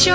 xin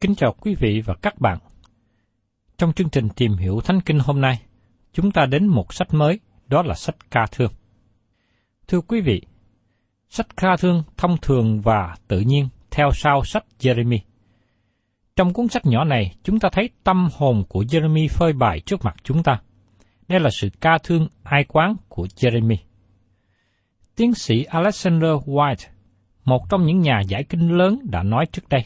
Kính chào quý vị và các bạn. Trong chương trình tìm hiểu Thánh Kinh hôm nay, chúng ta đến một sách mới, đó là sách ca thương. Thưa quý vị, sách ca thương thông thường và tự nhiên theo sau sách Jeremy. Trong cuốn sách nhỏ này, chúng ta thấy tâm hồn của Jeremy phơi bày trước mặt chúng ta. Đây là sự ca thương ai quán của Jeremy. Tiến sĩ Alexander White, một trong những nhà giải kinh lớn đã nói trước đây,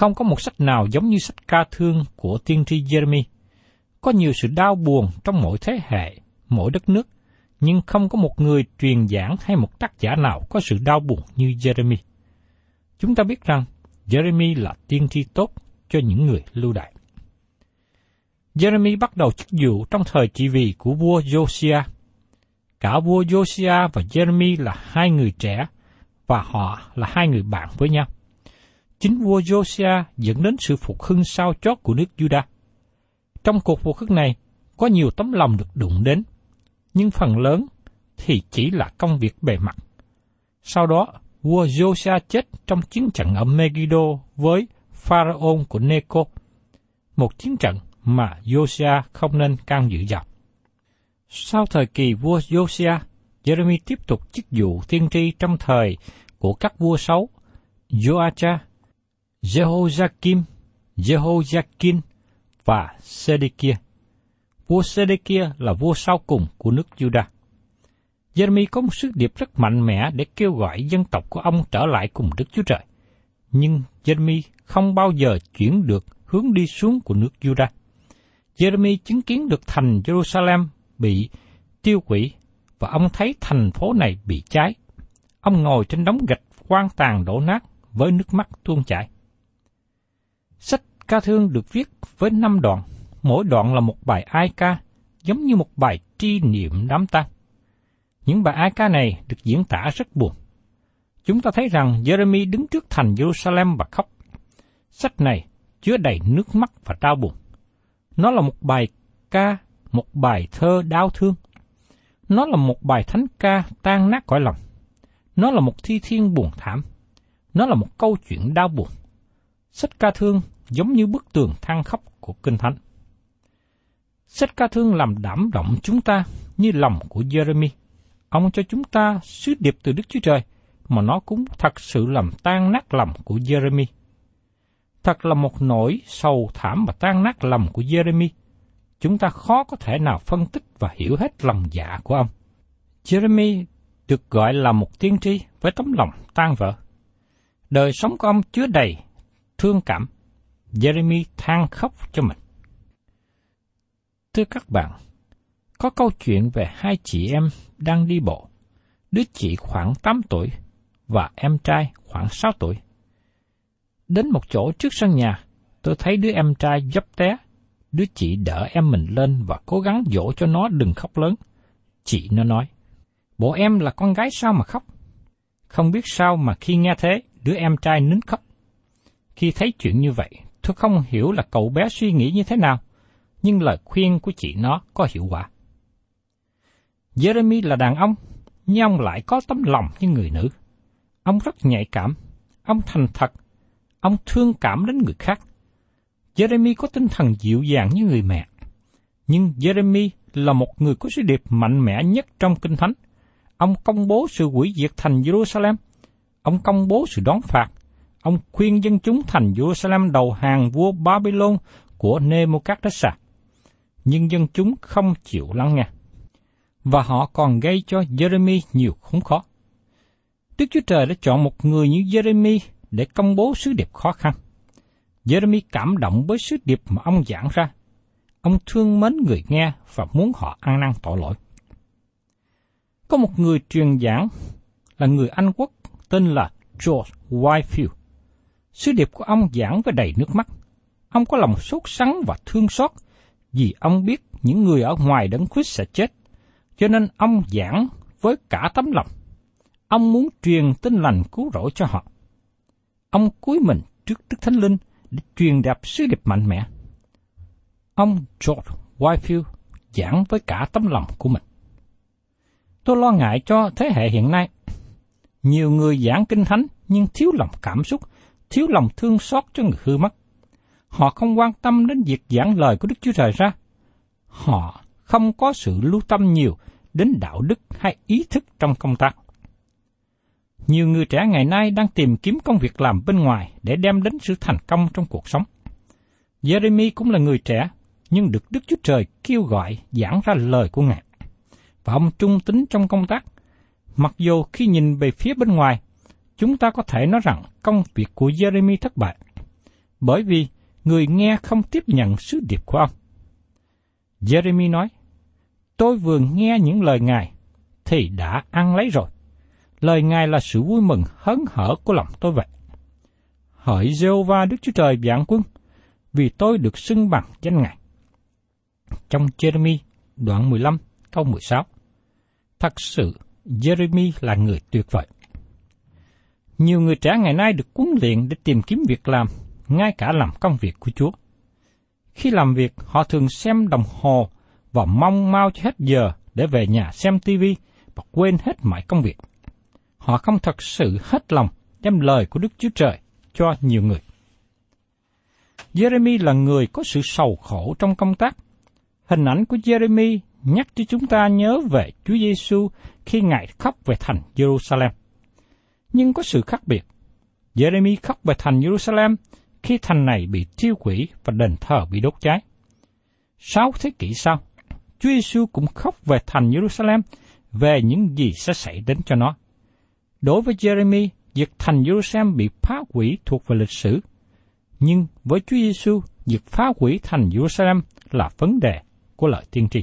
không có một sách nào giống như sách ca thương của tiên tri Jeremy. Có nhiều sự đau buồn trong mỗi thế hệ, mỗi đất nước, nhưng không có một người truyền giảng hay một tác giả nào có sự đau buồn như Jeremy. Chúng ta biết rằng Jeremy là tiên tri tốt cho những người lưu đại. Jeremy bắt đầu chức vụ trong thời trị vì của vua Josiah. Cả vua Josiah và Jeremy là hai người trẻ, và họ là hai người bạn với nhau. Chính vua Josiah dẫn đến sự phục hưng sao chót của nước Judah. Trong cuộc phục hưng này, có nhiều tấm lòng được đụng đến, nhưng phần lớn thì chỉ là công việc bề mặt. Sau đó, vua Josiah chết trong chiến trận ở Megiddo với pharaon của Neco, một chiến trận mà Josiah không nên can dự vào. Sau thời kỳ vua Josiah, Jeremy tiếp tục chức vụ tiên tri trong thời của các vua xấu Joacha, Jehoiakim, Jehoiakin và Sedekia. Vua Sedekia là vua sau cùng của nước Judah. Jeremy có một sứ điệp rất mạnh mẽ để kêu gọi dân tộc của ông trở lại cùng Đức Chúa Trời. Nhưng Jeremy không bao giờ chuyển được hướng đi xuống của nước Judah. Jeremy chứng kiến được thành Jerusalem bị tiêu hủy và ông thấy thành phố này bị cháy. Ông ngồi trên đống gạch quan tàn đổ nát với nước mắt tuôn chảy. Ca thương được viết với năm đoạn, mỗi đoạn là một bài ai ca, giống như một bài tri niệm đám tang. Những bài ai ca này được diễn tả rất buồn. Chúng ta thấy rằng Jeremy đứng trước thành Jerusalem và khóc. Sách này chứa đầy nước mắt và đau buồn. Nó là một bài ca, một bài thơ đau thương. Nó là một bài thánh ca tan nát cõi lòng. Nó là một thi thiên buồn thảm. Nó là một câu chuyện đau buồn. Sách ca thương giống như bức tường than khóc của Kinh Thánh. Sách ca thương làm đảm động chúng ta như lòng của Jeremy. Ông cho chúng ta sứ điệp từ Đức Chúa Trời, mà nó cũng thật sự làm tan nát lòng của Jeremy. Thật là một nỗi sầu thảm và tan nát lòng của Jeremy. Chúng ta khó có thể nào phân tích và hiểu hết lòng dạ của ông. Jeremy được gọi là một tiên tri với tấm lòng tan vỡ. Đời sống của ông chứa đầy thương cảm. Jeremy than khóc cho mình. Thưa các bạn, có câu chuyện về hai chị em đang đi bộ. Đứa chị khoảng 8 tuổi và em trai khoảng 6 tuổi. Đến một chỗ trước sân nhà, tôi thấy đứa em trai dấp té. Đứa chị đỡ em mình lên và cố gắng dỗ cho nó đừng khóc lớn. Chị nó nói, bộ em là con gái sao mà khóc? Không biết sao mà khi nghe thế, đứa em trai nín khóc. Khi thấy chuyện như vậy, tôi không hiểu là cậu bé suy nghĩ như thế nào, nhưng lời khuyên của chị nó có hiệu quả. Jeremy là đàn ông, nhưng ông lại có tấm lòng như người nữ. Ông rất nhạy cảm, ông thành thật, ông thương cảm đến người khác. Jeremy có tinh thần dịu dàng như người mẹ. Nhưng Jeremy là một người có sứ điệp mạnh mẽ nhất trong Kinh Thánh. Ông công bố sự hủy diệt thành Jerusalem. Ông công bố sự đón phạt. Ông khuyên dân chúng thành Jerusalem đầu hàng vua Babylon của Nebuchadnezzar. Nhưng dân chúng không chịu lắng nghe. Và họ còn gây cho Jeremy nhiều khốn khó. Đức Chúa Trời đã chọn một người như Jeremy để công bố sứ điệp khó khăn. Jeremy cảm động với sứ điệp mà ông giảng ra. Ông thương mến người nghe và muốn họ ăn năn tội lỗi. Có một người truyền giảng là người Anh quốc tên là George Whitefield. Sứ điệp của ông giảng với đầy nước mắt. Ông có lòng sốt sắng và thương xót vì ông biết những người ở ngoài đấng Christ sẽ chết. Cho nên ông giảng với cả tấm lòng. Ông muốn truyền tin lành cứu rỗi cho họ. Ông cúi mình trước Đức Thánh Linh để truyền đạt sứ điệp mạnh mẽ. Ông George Whitefield giảng với cả tấm lòng của mình. Tôi lo ngại cho thế hệ hiện nay. Nhiều người giảng kinh thánh nhưng thiếu lòng cảm xúc, thiếu lòng thương xót cho người hư mất. Họ không quan tâm đến việc giảng lời của Đức Chúa Trời ra. Họ không có sự lưu tâm nhiều đến đạo đức hay ý thức trong công tác. Nhiều người trẻ ngày nay đang tìm kiếm công việc làm bên ngoài để đem đến sự thành công trong cuộc sống. Jeremy cũng là người trẻ, nhưng được Đức Chúa Trời kêu gọi giảng ra lời của Ngài. Và ông trung tính trong công tác. Mặc dù khi nhìn về phía bên ngoài, chúng ta có thể nói rằng công việc của Jeremy thất bại. Bởi vì người nghe không tiếp nhận sứ điệp của ông. Jeremy nói, Tôi vừa nghe những lời Ngài, thì đã ăn lấy rồi lời Ngài là sự vui mừng hớn hở của lòng tôi vậy. Hỡi Jehovah, Đức Chúa Trời vạn quân, vì tôi được xưng bằng danh Ngài. Trong Jeremy đoạn 15 câu 16 Thật sự, Jeremy là người tuyệt vời. Nhiều người trẻ ngày nay được huấn luyện để tìm kiếm việc làm, ngay cả làm công việc của Chúa. Khi làm việc, họ thường xem đồng hồ và mong mau cho hết giờ để về nhà xem TV và quên hết mọi công việc họ không thật sự hết lòng đem lời của Đức Chúa Trời cho nhiều người. Jeremy là người có sự sầu khổ trong công tác. Hình ảnh của Jeremy nhắc cho chúng ta nhớ về Chúa Giêsu khi Ngài khóc về thành Jerusalem. Nhưng có sự khác biệt. Jeremy khóc về thành Jerusalem khi thành này bị tiêu quỷ và đền thờ bị đốt cháy. Sáu thế kỷ sau, Chúa Giêsu cũng khóc về thành Jerusalem về những gì sẽ xảy đến cho nó. Đối với Jeremy, việc thành Jerusalem bị phá hủy thuộc về lịch sử. Nhưng với Chúa Giêsu, việc phá hủy thành Jerusalem là vấn đề của lời tiên tri.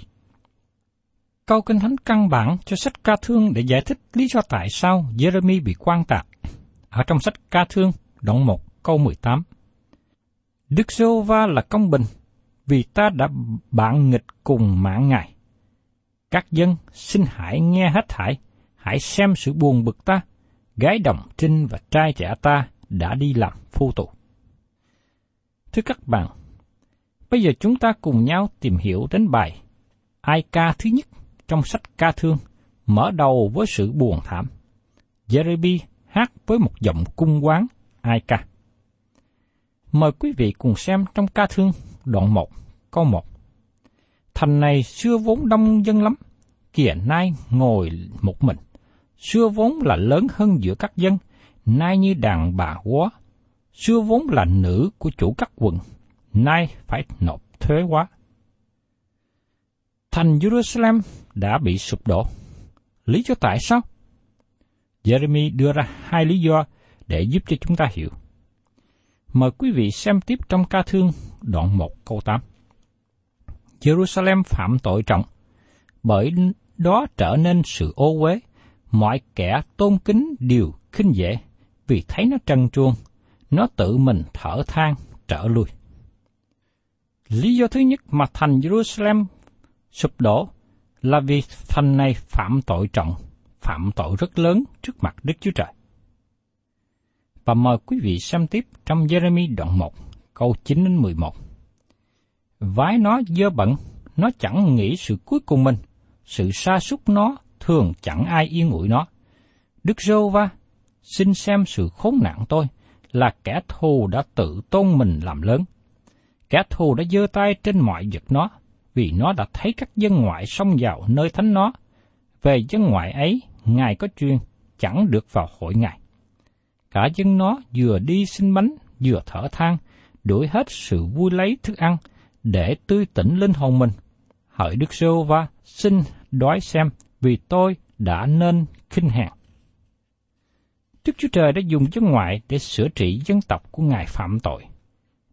Câu Kinh Thánh căn bản cho sách ca thương để giải thích lý do tại sao Jeremy bị quan tạc. Ở trong sách ca thương, đoạn 1 câu 18. Đức giê va là công bình, vì ta đã bạn nghịch cùng mạng Ngài. Các dân xin hãy nghe hết thảy, hãy xem sự buồn bực ta, gái đồng trinh và trai trẻ ta đã đi làm phu tù. Thưa các bạn, bây giờ chúng ta cùng nhau tìm hiểu đến bài Ai ca thứ nhất trong sách ca thương, mở đầu với sự buồn thảm. Jeremy hát với một giọng cung quán Ai ca. Mời quý vị cùng xem trong ca thương đoạn 1, câu 1. Thành này xưa vốn đông dân lắm, kìa nay ngồi một mình xưa vốn là lớn hơn giữa các dân, nay như đàn bà quá, xưa vốn là nữ của chủ các quần, nay phải nộp thuế quá. Thành Jerusalem đã bị sụp đổ. Lý do tại sao? Jeremy đưa ra hai lý do để giúp cho chúng ta hiểu. Mời quý vị xem tiếp trong ca thương đoạn 1 câu 8. Jerusalem phạm tội trọng, bởi đó trở nên sự ô uế, mọi kẻ tôn kính đều khinh dễ, vì thấy nó trần truồng, nó tự mình thở than trở lui. Lý do thứ nhất mà thành Jerusalem sụp đổ là vì thành này phạm tội trọng, phạm tội rất lớn trước mặt Đức Chúa Trời. Và mời quý vị xem tiếp trong Jeremy đoạn 1, câu 9 đến 11. Vái nó dơ bẩn, nó chẳng nghĩ sự cuối cùng mình, sự sa sút nó thường chẳng ai yên ủi nó. Đức Rô Va, xin xem sự khốn nạn tôi, là kẻ thù đã tự tôn mình làm lớn. Kẻ thù đã giơ tay trên mọi vật nó, vì nó đã thấy các dân ngoại xông vào nơi thánh nó. Về dân ngoại ấy, Ngài có chuyên, chẳng được vào hội Ngài. Cả dân nó vừa đi xin bánh, vừa thở than, đuổi hết sự vui lấy thức ăn, để tươi tỉnh linh hồn mình. Hỡi Đức Sô Va, xin đói xem, vì tôi đã nên khinh hèn. Đức Chúa Trời đã dùng dân ngoại để sửa trị dân tộc của Ngài phạm tội.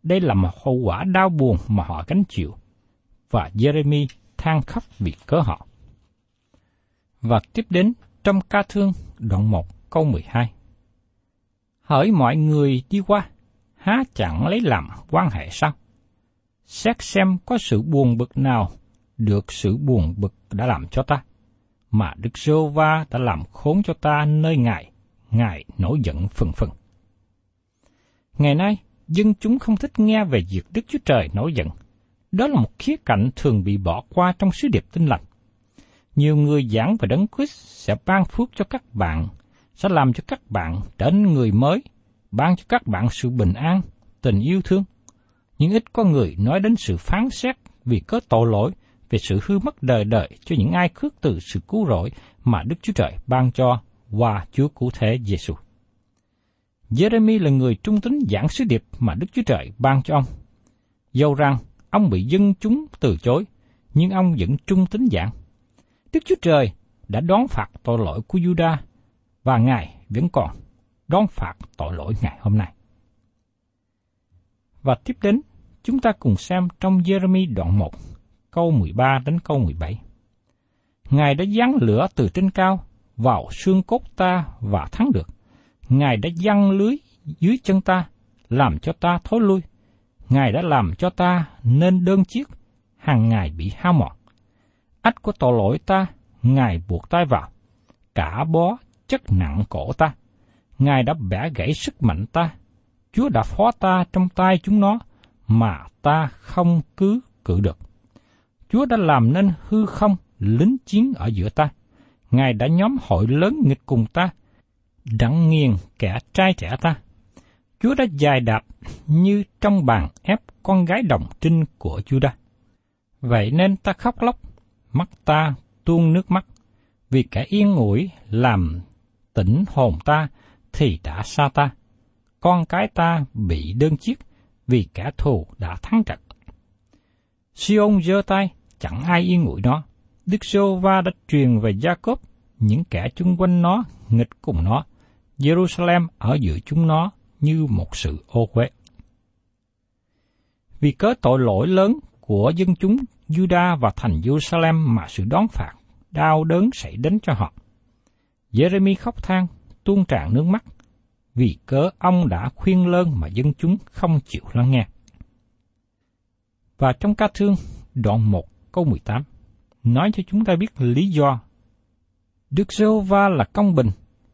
Đây là một hậu quả đau buồn mà họ gánh chịu. Và Jeremy than khóc vì cớ họ. Và tiếp đến trong ca thương đoạn 1 câu 12. Hỡi mọi người đi qua, há chẳng lấy làm quan hệ sao? Xét xem có sự buồn bực nào được sự buồn bực đã làm cho ta, mà Đức Sô Va đã làm khốn cho ta nơi Ngài, Ngài nổi giận phừng phừng. Ngày nay, dân chúng không thích nghe về việc Đức Chúa Trời nổi giận. Đó là một khía cạnh thường bị bỏ qua trong sứ điệp tinh lành. Nhiều người giảng về Đấng Christ sẽ ban phước cho các bạn, sẽ làm cho các bạn trở nên người mới, ban cho các bạn sự bình an, tình yêu thương. Nhưng ít có người nói đến sự phán xét vì có tội lỗi, về sự hư mất đời đời cho những ai khước từ sự cứu rỗi mà Đức Chúa Trời ban cho qua Chúa Cứu Thế Giêsu. Jeremy là người trung tín giảng sứ điệp mà Đức Chúa Trời ban cho ông. Dâu rằng ông bị dân chúng từ chối, nhưng ông vẫn trung tín giảng. Đức Chúa Trời đã đón phạt tội lỗi của Juda và Ngài vẫn còn đón phạt tội lỗi ngày hôm nay. Và tiếp đến, chúng ta cùng xem trong Jeremy đoạn 1, câu 13 đến câu 17. Ngài đã giáng lửa từ trên cao vào xương cốt ta và thắng được. Ngài đã giăng lưới dưới chân ta, làm cho ta thối lui. Ngài đã làm cho ta nên đơn chiếc, hàng ngày bị hao mòn. Ách của tội lỗi ta, Ngài buộc tay vào. Cả bó chất nặng cổ ta. Ngài đã bẻ gãy sức mạnh ta. Chúa đã phó ta trong tay chúng nó, mà ta không cứ cự được. Chúa đã làm nên hư không lính chiến ở giữa ta. Ngài đã nhóm hội lớn nghịch cùng ta, đặng nghiền kẻ trai trẻ ta. Chúa đã dài đạp như trong bàn ép con gái đồng trinh của Chúa đã. Vậy nên ta khóc lóc, mắt ta tuôn nước mắt, vì kẻ yên ngủi làm tỉnh hồn ta thì đã xa ta. Con cái ta bị đơn chiếc vì kẻ thù đã thắng trận. Siôn giơ tay, chẳng ai yên ngủi nó. Đức Sô Va đã truyền về Gia Cốp, những kẻ chung quanh nó, nghịch cùng nó. Jerusalem ở giữa chúng nó như một sự ô uế. Vì cớ tội lỗi lớn của dân chúng Juda và thành Jerusalem mà sự đón phạt, đau đớn xảy đến cho họ. Jeremy khóc than, tuôn tràn nước mắt, vì cớ ông đã khuyên lơn mà dân chúng không chịu lắng nghe. Và trong ca thương, đoạn 1 câu 18, nói cho chúng ta biết lý do. Đức giê va là công bình,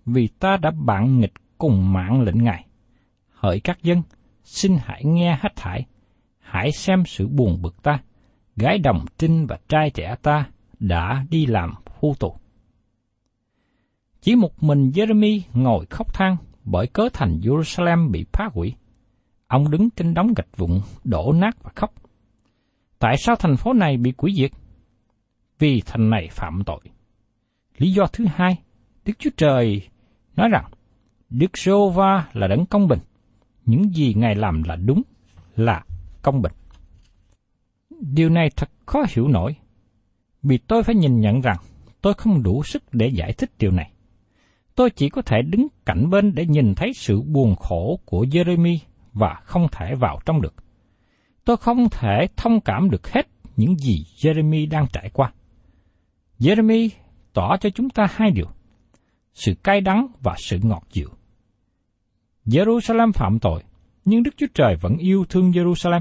vì ta đã bạn nghịch cùng mạng lệnh Ngài. Hỡi các dân, xin hãy nghe hết thải, hãy xem sự buồn bực ta, gái đồng trinh và trai trẻ ta đã đi làm phu tù. Chỉ một mình Jeremy ngồi khóc than bởi cớ thành Jerusalem bị phá hủy. Ông đứng trên đống gạch vụn, đổ nát và khóc. Tại sao thành phố này bị quỷ diệt? Vì thành này phạm tội. Lý do thứ hai, Đức Chúa Trời nói rằng Đức Sô Va là đấng công bình những gì Ngài làm là đúng, là công bình. Điều này thật khó hiểu nổi, vì tôi phải nhìn nhận rằng tôi không đủ sức để giải thích điều này. Tôi chỉ có thể đứng cạnh bên để nhìn thấy sự buồn khổ của Jeremy và không thể vào trong được. Tôi không thể thông cảm được hết những gì Jeremy đang trải qua. Jeremy tỏ cho chúng ta hai điều, sự cay đắng và sự ngọt dịu. Jerusalem phạm tội, nhưng Đức Chúa Trời vẫn yêu thương Jerusalem.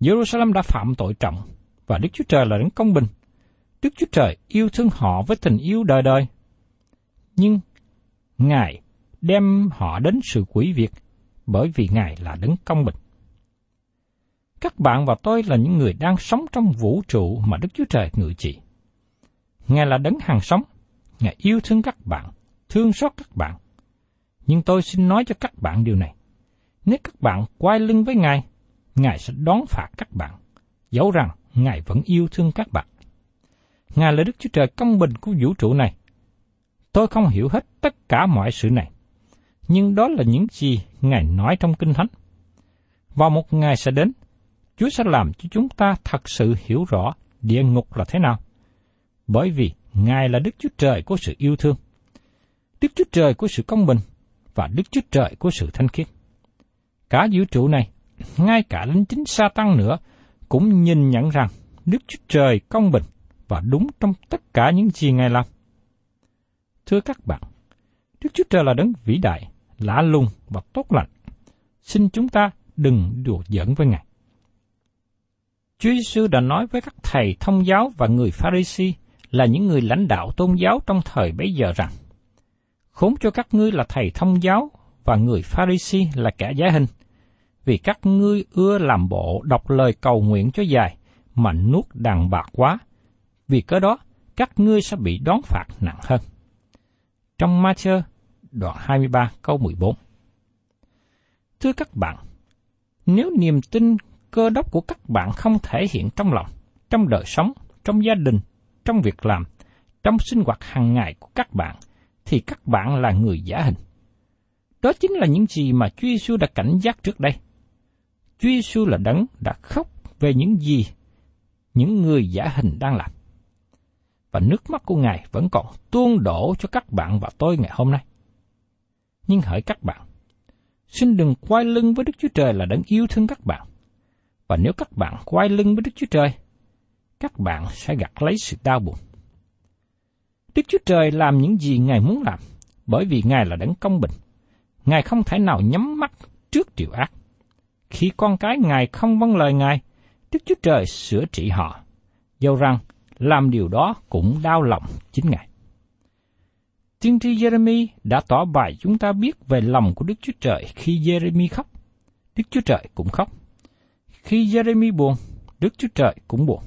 Jerusalem đã phạm tội trọng, và Đức Chúa Trời là đấng công bình. Đức Chúa Trời yêu thương họ với tình yêu đời đời. Nhưng Ngài đem họ đến sự quỷ việc, bởi vì Ngài là đấng công bình. Các bạn và tôi là những người đang sống trong vũ trụ mà Đức Chúa Trời ngự trị. Ngài là đấng hàng sống, Ngài yêu thương các bạn, thương xót các bạn. Nhưng tôi xin nói cho các bạn điều này. Nếu các bạn quay lưng với Ngài, Ngài sẽ đón phạt các bạn, dẫu rằng Ngài vẫn yêu thương các bạn. Ngài là Đức Chúa Trời công bình của vũ trụ này. Tôi không hiểu hết tất cả mọi sự này, nhưng đó là những gì Ngài nói trong Kinh Thánh. Vào một ngày sẽ đến, Chúa sẽ làm cho chúng ta thật sự hiểu rõ địa ngục là thế nào. Bởi vì Ngài là Đức Chúa Trời của sự yêu thương, Đức Chúa Trời của sự công bình và Đức Chúa Trời của sự thanh khiết. Cả vũ trụ này, ngay cả đến chính sa tăng nữa, cũng nhìn nhận rằng Đức Chúa Trời công bình và đúng trong tất cả những gì Ngài làm. Thưa các bạn, Đức Chúa Trời là đấng vĩ đại, lạ lùng và tốt lành. Xin chúng ta đừng đùa giỡn với Ngài. Chúa Giêsu đã nói với các thầy thông giáo và người Pharisee là những người lãnh đạo tôn giáo trong thời bấy giờ rằng Khốn cho các ngươi là thầy thông giáo và người Pharisee là kẻ giá hình, vì các ngươi ưa làm bộ đọc lời cầu nguyện cho dài mà nuốt đàn bạc quá, vì cớ đó các ngươi sẽ bị đón phạt nặng hơn. Trong Matthew đoạn 23 câu 14 Thưa các bạn, nếu niềm tin cơ đốc của các bạn không thể hiện trong lòng, trong đời sống, trong gia đình, trong việc làm, trong sinh hoạt hàng ngày của các bạn, thì các bạn là người giả hình. Đó chính là những gì mà Chúa Giêsu đã cảnh giác trước đây. Chúa Giêsu là đấng đã khóc về những gì những người giả hình đang làm. Và nước mắt của Ngài vẫn còn tuôn đổ cho các bạn và tôi ngày hôm nay. Nhưng hỡi các bạn, xin đừng quay lưng với Đức Chúa Trời là đấng yêu thương các bạn. Và nếu các bạn quay lưng với Đức Chúa Trời, các bạn sẽ gặt lấy sự đau buồn. Đức Chúa Trời làm những gì Ngài muốn làm, bởi vì Ngài là đấng công bình. Ngài không thể nào nhắm mắt trước điều ác. Khi con cái Ngài không vâng lời Ngài, Đức Chúa Trời sửa trị họ, dầu rằng làm điều đó cũng đau lòng chính Ngài. Tiên tri Jeremy đã tỏ bài chúng ta biết về lòng của Đức Chúa Trời khi Jeremy khóc. Đức Chúa Trời cũng khóc. Khi Jeremy buồn, Đức Chúa Trời cũng buồn.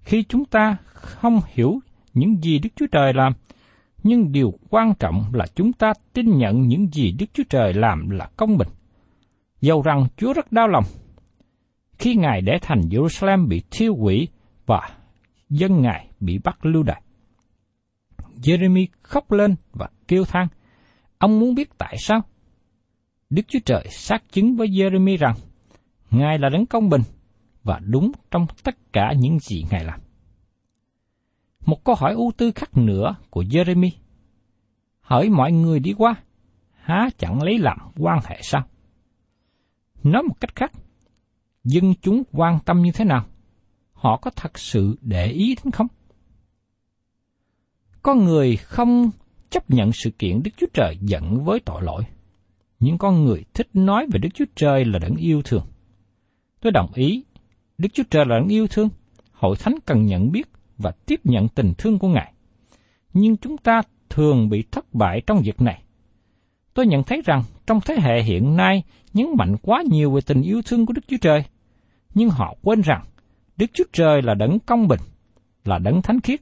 Khi chúng ta không hiểu những gì Đức Chúa Trời làm, nhưng điều quan trọng là chúng ta tin nhận những gì Đức Chúa Trời làm là công bình. Dầu rằng Chúa rất đau lòng, khi Ngài để thành Jerusalem bị thiêu hủy và dân Ngài bị bắt lưu đày. Jeremy khóc lên và kêu than. Ông muốn biết tại sao? Đức Chúa Trời xác chứng với Jeremy rằng Ngài là đấng công bình và đúng trong tất cả những gì Ngài làm. Một câu hỏi ưu tư khác nữa của Jeremy. Hỏi mọi người đi qua, há chẳng lấy làm quan hệ sao? Nói một cách khác, dân chúng quan tâm như thế nào? Họ có thật sự để ý đến không? Con người không chấp nhận sự kiện Đức Chúa Trời giận với tội lỗi. Những con người thích nói về Đức Chúa Trời là đấng yêu thương. Tôi đồng ý, Đức Chúa Trời là đấng yêu thương. Hội thánh cần nhận biết và tiếp nhận tình thương của Ngài. Nhưng chúng ta thường bị thất bại trong việc này. Tôi nhận thấy rằng trong thế hệ hiện nay nhấn mạnh quá nhiều về tình yêu thương của Đức Chúa Trời, nhưng họ quên rằng Đức Chúa Trời là đấng công bình, là đấng thánh khiết,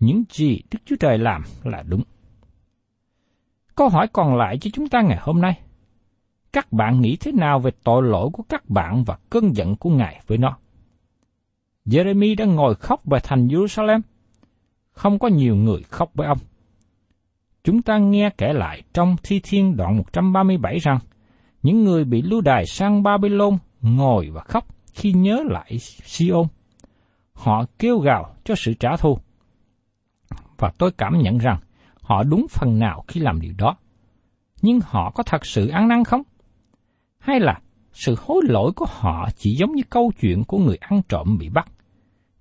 những gì Đức Chúa Trời làm là đúng. Câu hỏi còn lại cho chúng ta ngày hôm nay. Các bạn nghĩ thế nào về tội lỗi của các bạn và cơn giận của Ngài với nó? Jeremy đã ngồi khóc về thành Jerusalem. Không có nhiều người khóc với ông. Chúng ta nghe kể lại trong Thi Thiên đoạn 137 rằng, Những người bị lưu đài sang Babylon ngồi và khóc khi nhớ lại Siôn. Họ kêu gào cho sự trả thù. Và tôi cảm nhận rằng họ đúng phần nào khi làm điều đó. Nhưng họ có thật sự ăn năn không? Hay là sự hối lỗi của họ chỉ giống như câu chuyện của người ăn trộm bị bắt,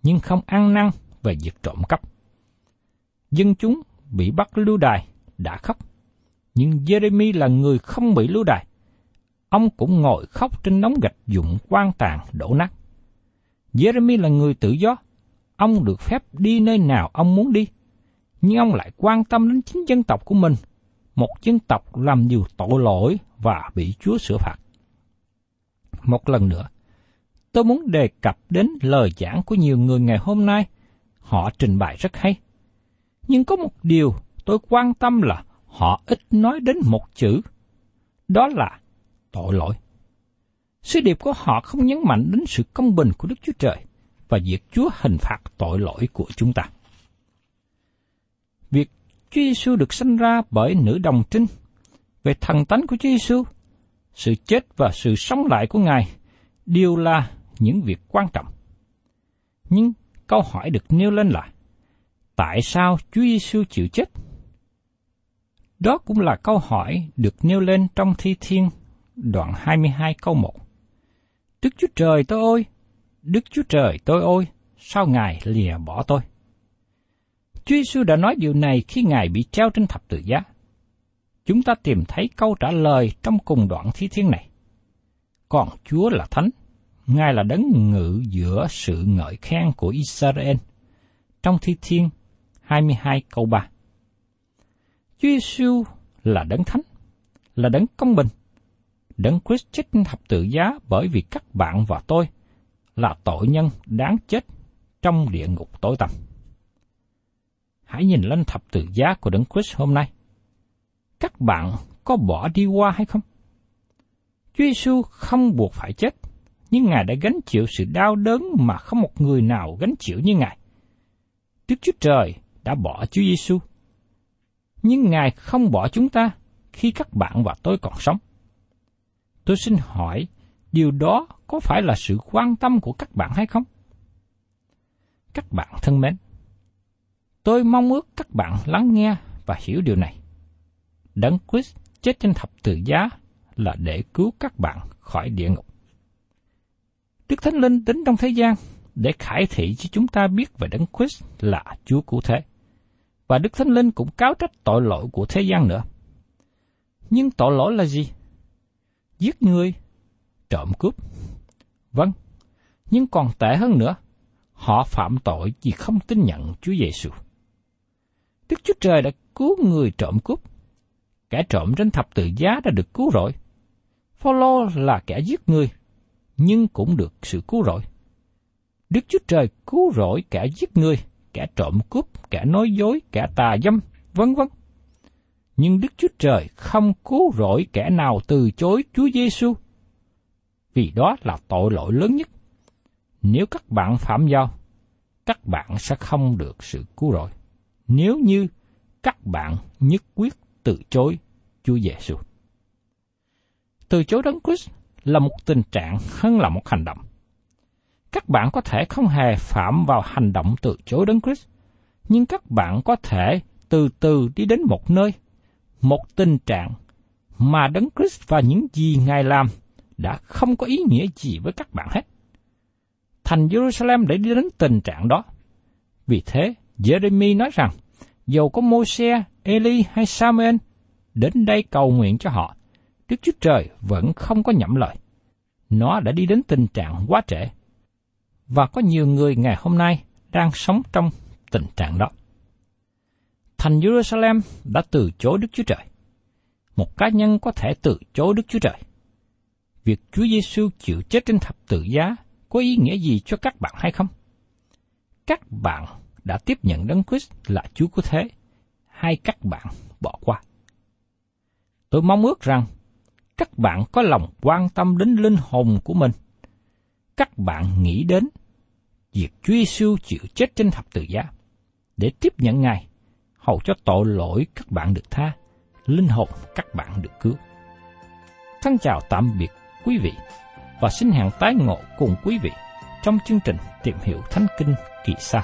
nhưng không ăn năn về việc trộm cắp. Dân chúng bị bắt lưu đài đã khóc, nhưng Jeremy là người không bị lưu đài. Ông cũng ngồi khóc trên đống gạch dụng quan tàn đổ nát. Jeremy là người tự do, ông được phép đi nơi nào ông muốn đi, nhưng ông lại quan tâm đến chính dân tộc của mình, một dân tộc làm nhiều tội lỗi và bị Chúa sửa phạt. Một lần nữa, tôi muốn đề cập đến lời giảng của nhiều người ngày hôm nay. Họ trình bày rất hay. Nhưng có một điều tôi quan tâm là họ ít nói đến một chữ. Đó là tội lỗi. Sứ điệp của họ không nhấn mạnh đến sự công bình của Đức Chúa Trời và việc Chúa hình phạt tội lỗi của chúng ta. Việc Chúa Giêsu được sinh ra bởi nữ đồng trinh, về thần tánh của Chúa Giêsu, sự chết và sự sống lại của Ngài, đều là những việc quan trọng. Nhưng câu hỏi được nêu lên là, tại sao Chúa Giêsu chịu chết? Đó cũng là câu hỏi được nêu lên trong Thi Thiên đoạn 22 câu 1. Đức Chúa Trời tôi ơi! Đức Chúa Trời tôi ơi! Sao Ngài lìa bỏ tôi? Chúa Giêsu đã nói điều này khi Ngài bị treo trên thập tự giá chúng ta tìm thấy câu trả lời trong cùng đoạn thi thiên này. Còn Chúa là Thánh, Ngài là đấng ngự giữa sự ngợi khen của Israel. Trong thi thiên 22 câu 3. Chúa Giêsu là đấng thánh, là đấng công bình. Đấng Christ chết thập tự giá bởi vì các bạn và tôi là tội nhân đáng chết trong địa ngục tối tăm. Hãy nhìn lên thập tự giá của đấng Christ hôm nay các bạn có bỏ đi qua hay không? Chúa Giêsu không buộc phải chết, nhưng Ngài đã gánh chịu sự đau đớn mà không một người nào gánh chịu như Ngài. Đức Chúa Trời đã bỏ Chúa Giêsu, nhưng Ngài không bỏ chúng ta khi các bạn và tôi còn sống. Tôi xin hỏi, điều đó có phải là sự quan tâm của các bạn hay không? Các bạn thân mến, tôi mong ước các bạn lắng nghe và hiểu điều này. Đấng Christ chết trên thập tự giá là để cứu các bạn khỏi địa ngục. Đức Thánh Linh đến trong thế gian để khải thị cho chúng ta biết về Đấng Christ là Chúa cứu thế. Và Đức Thánh Linh cũng cáo trách tội lỗi của thế gian nữa. Nhưng tội lỗi là gì? Giết người, trộm cướp. Vâng, nhưng còn tệ hơn nữa, họ phạm tội vì không tin nhận Chúa Giêsu. Đức Chúa Trời đã cứu người trộm cướp kẻ trộm trên thập tự giá đã được cứu rồi. Phaolô là kẻ giết người, nhưng cũng được sự cứu rỗi. Đức Chúa Trời cứu rỗi cả giết người, cả trộm cướp, cả nói dối, cả tà dâm, vân vân. Nhưng Đức Chúa Trời không cứu rỗi kẻ nào từ chối Chúa Giêsu, vì đó là tội lỗi lớn nhất. Nếu các bạn phạm giao, các bạn sẽ không được sự cứu rỗi. Nếu như các bạn nhất quyết từ chối Chúa Giêsu. Từ chối đấng Christ là một tình trạng hơn là một hành động. Các bạn có thể không hề phạm vào hành động từ chối đấng Christ, nhưng các bạn có thể từ từ đi đến một nơi, một tình trạng mà đấng Christ và những gì Ngài làm đã không có ý nghĩa gì với các bạn hết. Thành Jerusalem để đi đến tình trạng đó. Vì thế, Jeremy nói rằng, dầu có Môi-se, Eli hay Samuel đến đây cầu nguyện cho họ, Đức Chúa Trời vẫn không có nhậm lời. Nó đã đi đến tình trạng quá trễ. Và có nhiều người ngày hôm nay đang sống trong tình trạng đó. Thành Jerusalem đã từ chối Đức Chúa Trời. Một cá nhân có thể từ chối Đức Chúa Trời. Việc Chúa Giêsu chịu chết trên thập tự giá có ý nghĩa gì cho các bạn hay không? Các bạn đã tiếp nhận Đấng Christ là Chúa của thế, hay các bạn bỏ qua? Tôi mong ước rằng các bạn có lòng quan tâm đến linh hồn của mình. Các bạn nghĩ đến việc Chúa Giêsu chịu chết trên thập tự giá để tiếp nhận Ngài, hầu cho tội lỗi các bạn được tha, linh hồn các bạn được cứu. thân chào tạm biệt quý vị và xin hẹn tái ngộ cùng quý vị trong chương trình tìm hiểu Thánh Kinh kỳ sau.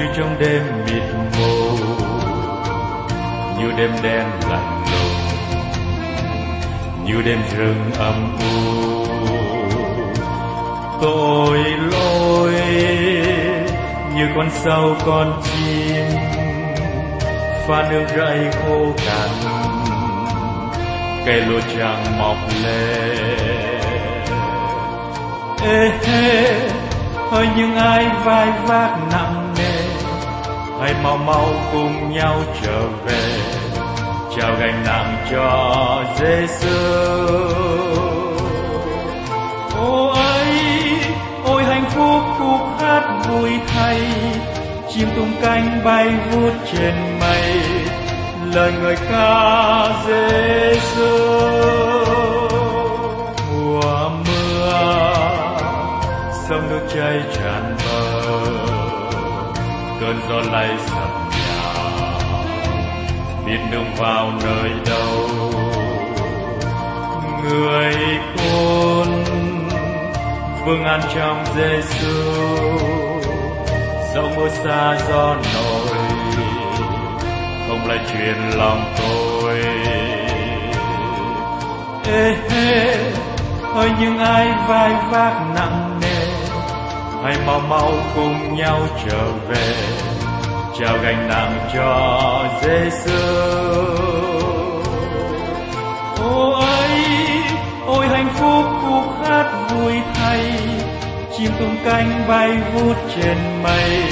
Như trong đêm mịt mù, như đêm đen lạnh lùng, như đêm rừng âm u. Tội lỗi như con sâu con chim, pha nước rẫy khô cằn cây lúa chẳng mọc lên. Ê hê hỡi những ai vai vác nặng hãy mau mau cùng nhau trở về. Chào gánh nặng cho Giêsu ô ấy ôi hạnh phúc, khúc hát vui thay. Chim tung cánh bay vút trên mây. Lời người ca Giêsu cơn gió lay sập nhà. Biết đường vào nơi đâu, người con vương an trong Giêsu dẫu mưa xa gió nổi, không lại truyền lòng tôi. Ê, hê, ơi những ai vai vác nặng hãy mau mau cùng nhau trở về. Trao gánh nặng cho Giêsu ô ấy, ôi hạnh phúc khúc hát vui thay. Chim tung cánh bay vút trên mây.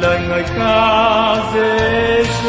Lời người ca Giêsu